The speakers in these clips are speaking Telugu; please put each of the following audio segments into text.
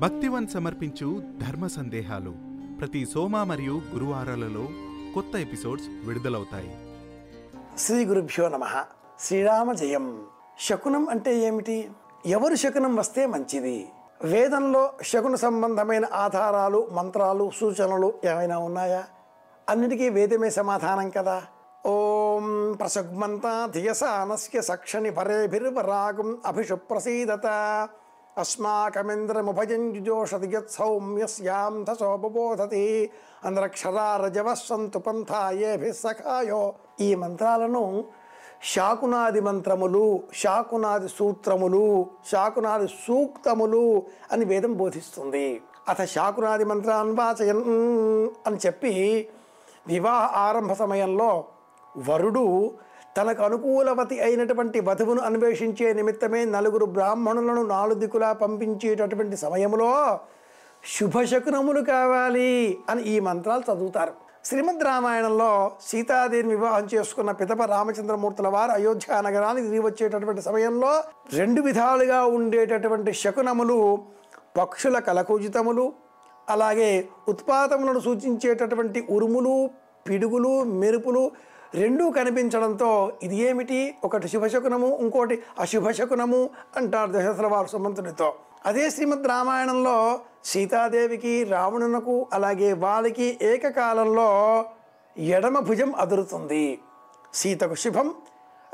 భక్తివన్ సమర్పించు ధర్మ సందేహాలు ప్రతి సోమ మరియు గురువారాలలో కొత్త ఎపిసోడ్స్ విడుదలవుతాయి. శ్రీ గురుభ్యో నమ. శ్రీరామ జయం. శకునం అంటే ఏమిటి? ఎవరు శకునం వస్తే మంచిది? వేదంలో శకున సంబంధమైన ఆధారాలు మంత్రాలు సూచనలు ఏమైనా ఉన్నాయా? అన్నిటికీ వేదమే సమాధానం కదా? ఓం ప్రసగ్మంత ధియసానస్య సక్షణి పరేభిర్వరాగం అభిషు ప్రసీదత అస్మాకమింద్రముభయం జుజోషతి యత్సౌమ్యస్యాం ధసోపబోధతి అందరక్షరారజవ సంతు సఖాయో ఈ మంత్రాలను శాకునాది మంత్రములు శాకునాది సూత్రములు శాకునాది సూక్తములు అని వేదం బోధిస్తుంది. అత శాకునాది మంత్రాన్ వాచయన్ అని చెప్పి వివాహ ఆరంభ సమయంలో వరుడు తనకు అనుకూలవతి అయినటువంటి వధువును అన్వేషించే నిమిత్తమే నలుగురు బ్రాహ్మణులను నాలుగు దిక్కులా పంపించేటటువంటి సమయంలో శుభశకునములు కావాలి అని ఈ మంత్రాలు చదువుతారు. శ్రీమద్ రామాయణంలో సీతాదేవిని వివాహం చేసుకున్న పితప రామచంద్రమూర్తుల వారు అయోధ్య నగరానికి తిరిగి వచ్చేటటువంటి సమయంలో రెండు విధాలుగా ఉండేటటువంటి శకునములు పక్షుల కలకూజితములు అలాగే ఉత్పాతములను సూచించేటటువంటి ఉరుములు పిడుగులు మెరుపులు రెండూ కనిపించడంతో ఇది ఏమిటి? ఒకటి శుభశకునము ఇంకోటి అశుభశకునము అంటారు దశరథుల వారు సుమంతుడితో అదే శ్రీమద్ రామాయణంలో సీతాదేవికి రావణునకు అలాగే వాళ్ళకి ఏకకాలంలో ఎడమ భుజం అదురుతుంది. సీతకు శుభం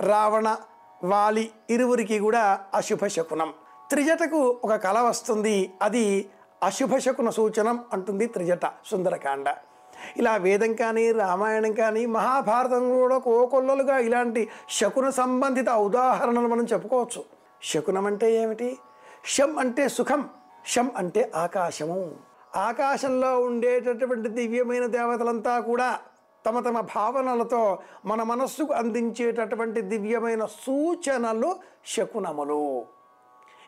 రావణ వాలి ఇరువురికి కూడా అశుభశకునం. త్రిజటకు ఒక కళ వస్తుంది అది అశుభశకున సూచనం అంటుంది త్రిజట సుందరకాండ. ఇలా వేదం కానీ రామాయణం కానీ మహాభారతం కూడా కోకొల్లలుగా ఇలాంటి శకున సంబంధిత ఉదాహరణలు మనం చెప్పుకోవచ్చు. శకునం అంటే ఏమిటి? శం అంటే సుఖం శం అంటే ఆకాశము. ఆకాశంలో ఉండేటటువంటి దివ్యమైన దేవతలంతా కూడా తమ తమ భావనలతో మన మనస్సుకు అందించేటటువంటి దివ్యమైన సూచనలు శకునములు.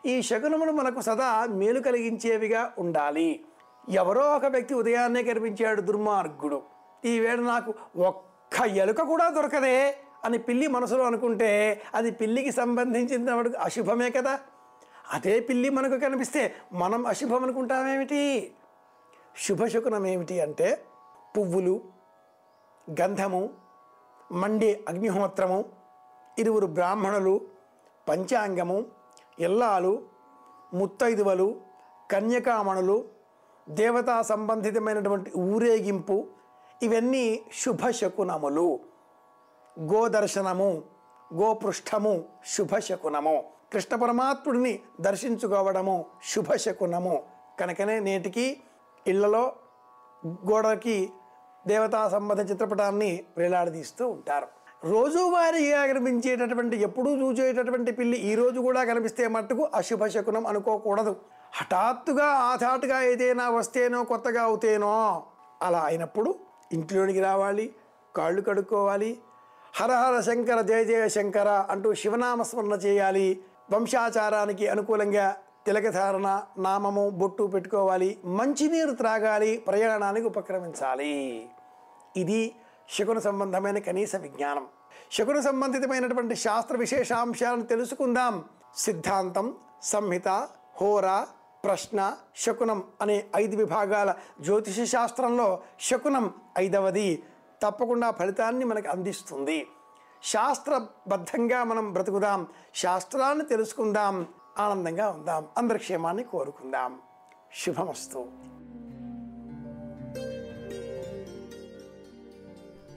ఈ శకునములు మనకు సదా మేలు కలిగించేవిగా ఉండాలి. ఎవరో ఒక వ్యక్తి ఉదయాన్నే కనిపించాడు దుర్మార్గుడు. ఈవేళ నాకు ఒక్క ఎలుక కూడా దొరకదే అని పిల్లి మనసులో అనుకుంటే అది పిల్లికి సంబంధించిన అశుభమే కదా. అదే పిల్లి మనకు కనిపిస్తే మనం అశుభం అనుకుంటామేమిటి? శుభశకునం ఏమిటి అంటే పువ్వులు గంధము మండే అగ్నిహోత్రము ఇరువురు బ్రాహ్మణులు పంచాంగము ఇల్లాలు ముత్తైదువలు కన్యకామణులు దేవతా సంబంధితమైనటువంటి ఊరేగింపు ఇవన్నీ శుభశకునములు. గోదర్శనము గోపృష్ఠము శుభశకునము. కృష్ణ పరమాత్ముడిని దర్శించుకోవడము శుభశకునము. కనుకనే నేటికి ఇళ్ళలో గోడకి దేవతా సంబంధ చిత్రపటాన్ని వేలాడదీస్తూ ఉంటారు. రోజువారీగా కనిపించేటటువంటి ఎప్పుడూ చూసేటటువంటి పిల్లి ఈ రోజు కూడా కనిపిస్తే మట్టుకు అశుభ శకునం అనుకోకూడదు. హఠాత్తుగా ఆధాటుగా ఏదైనా వస్తేనో కొత్తగా అవుతేనో అలా అయినప్పుడు ఇంట్లోనికి రావాలి కాళ్ళు కడుక్కోవాలి హరహర శంకర జయ జయ శంకర అంటూ శివనామస్మరణ చేయాలి. వంశాచారానికి అనుకూలంగా తిలకధారణ నామము బొట్టు పెట్టుకోవాలి మంచినీరు త్రాగాలి ప్రయాణానికి ఉపక్రమించాలి. ఇది శకున సంబంధమైన కనీస విజ్ఞానం. శకున సంబంధితమైనటువంటి శాస్త్ర విశేషాంశాలను తెలుసుకుందాం. సిద్ధాంతం సంహిత హోరా ప్రశ్న శకునం అనే ఐదు విభాగాల జ్యోతిష శాస్త్రంలో శకునం ఐదవది. తప్పకుండా ఫలితాన్ని మనకు అందిస్తుంది. శాస్త్రబద్ధంగా మనం బ్రతుకుదాం శాస్త్రాన్ని తెలుసుకుందాం ఆనందంగా ఉందాం అందరి క్షేమాన్ని కోరుకుందాం. శుభమస్తు.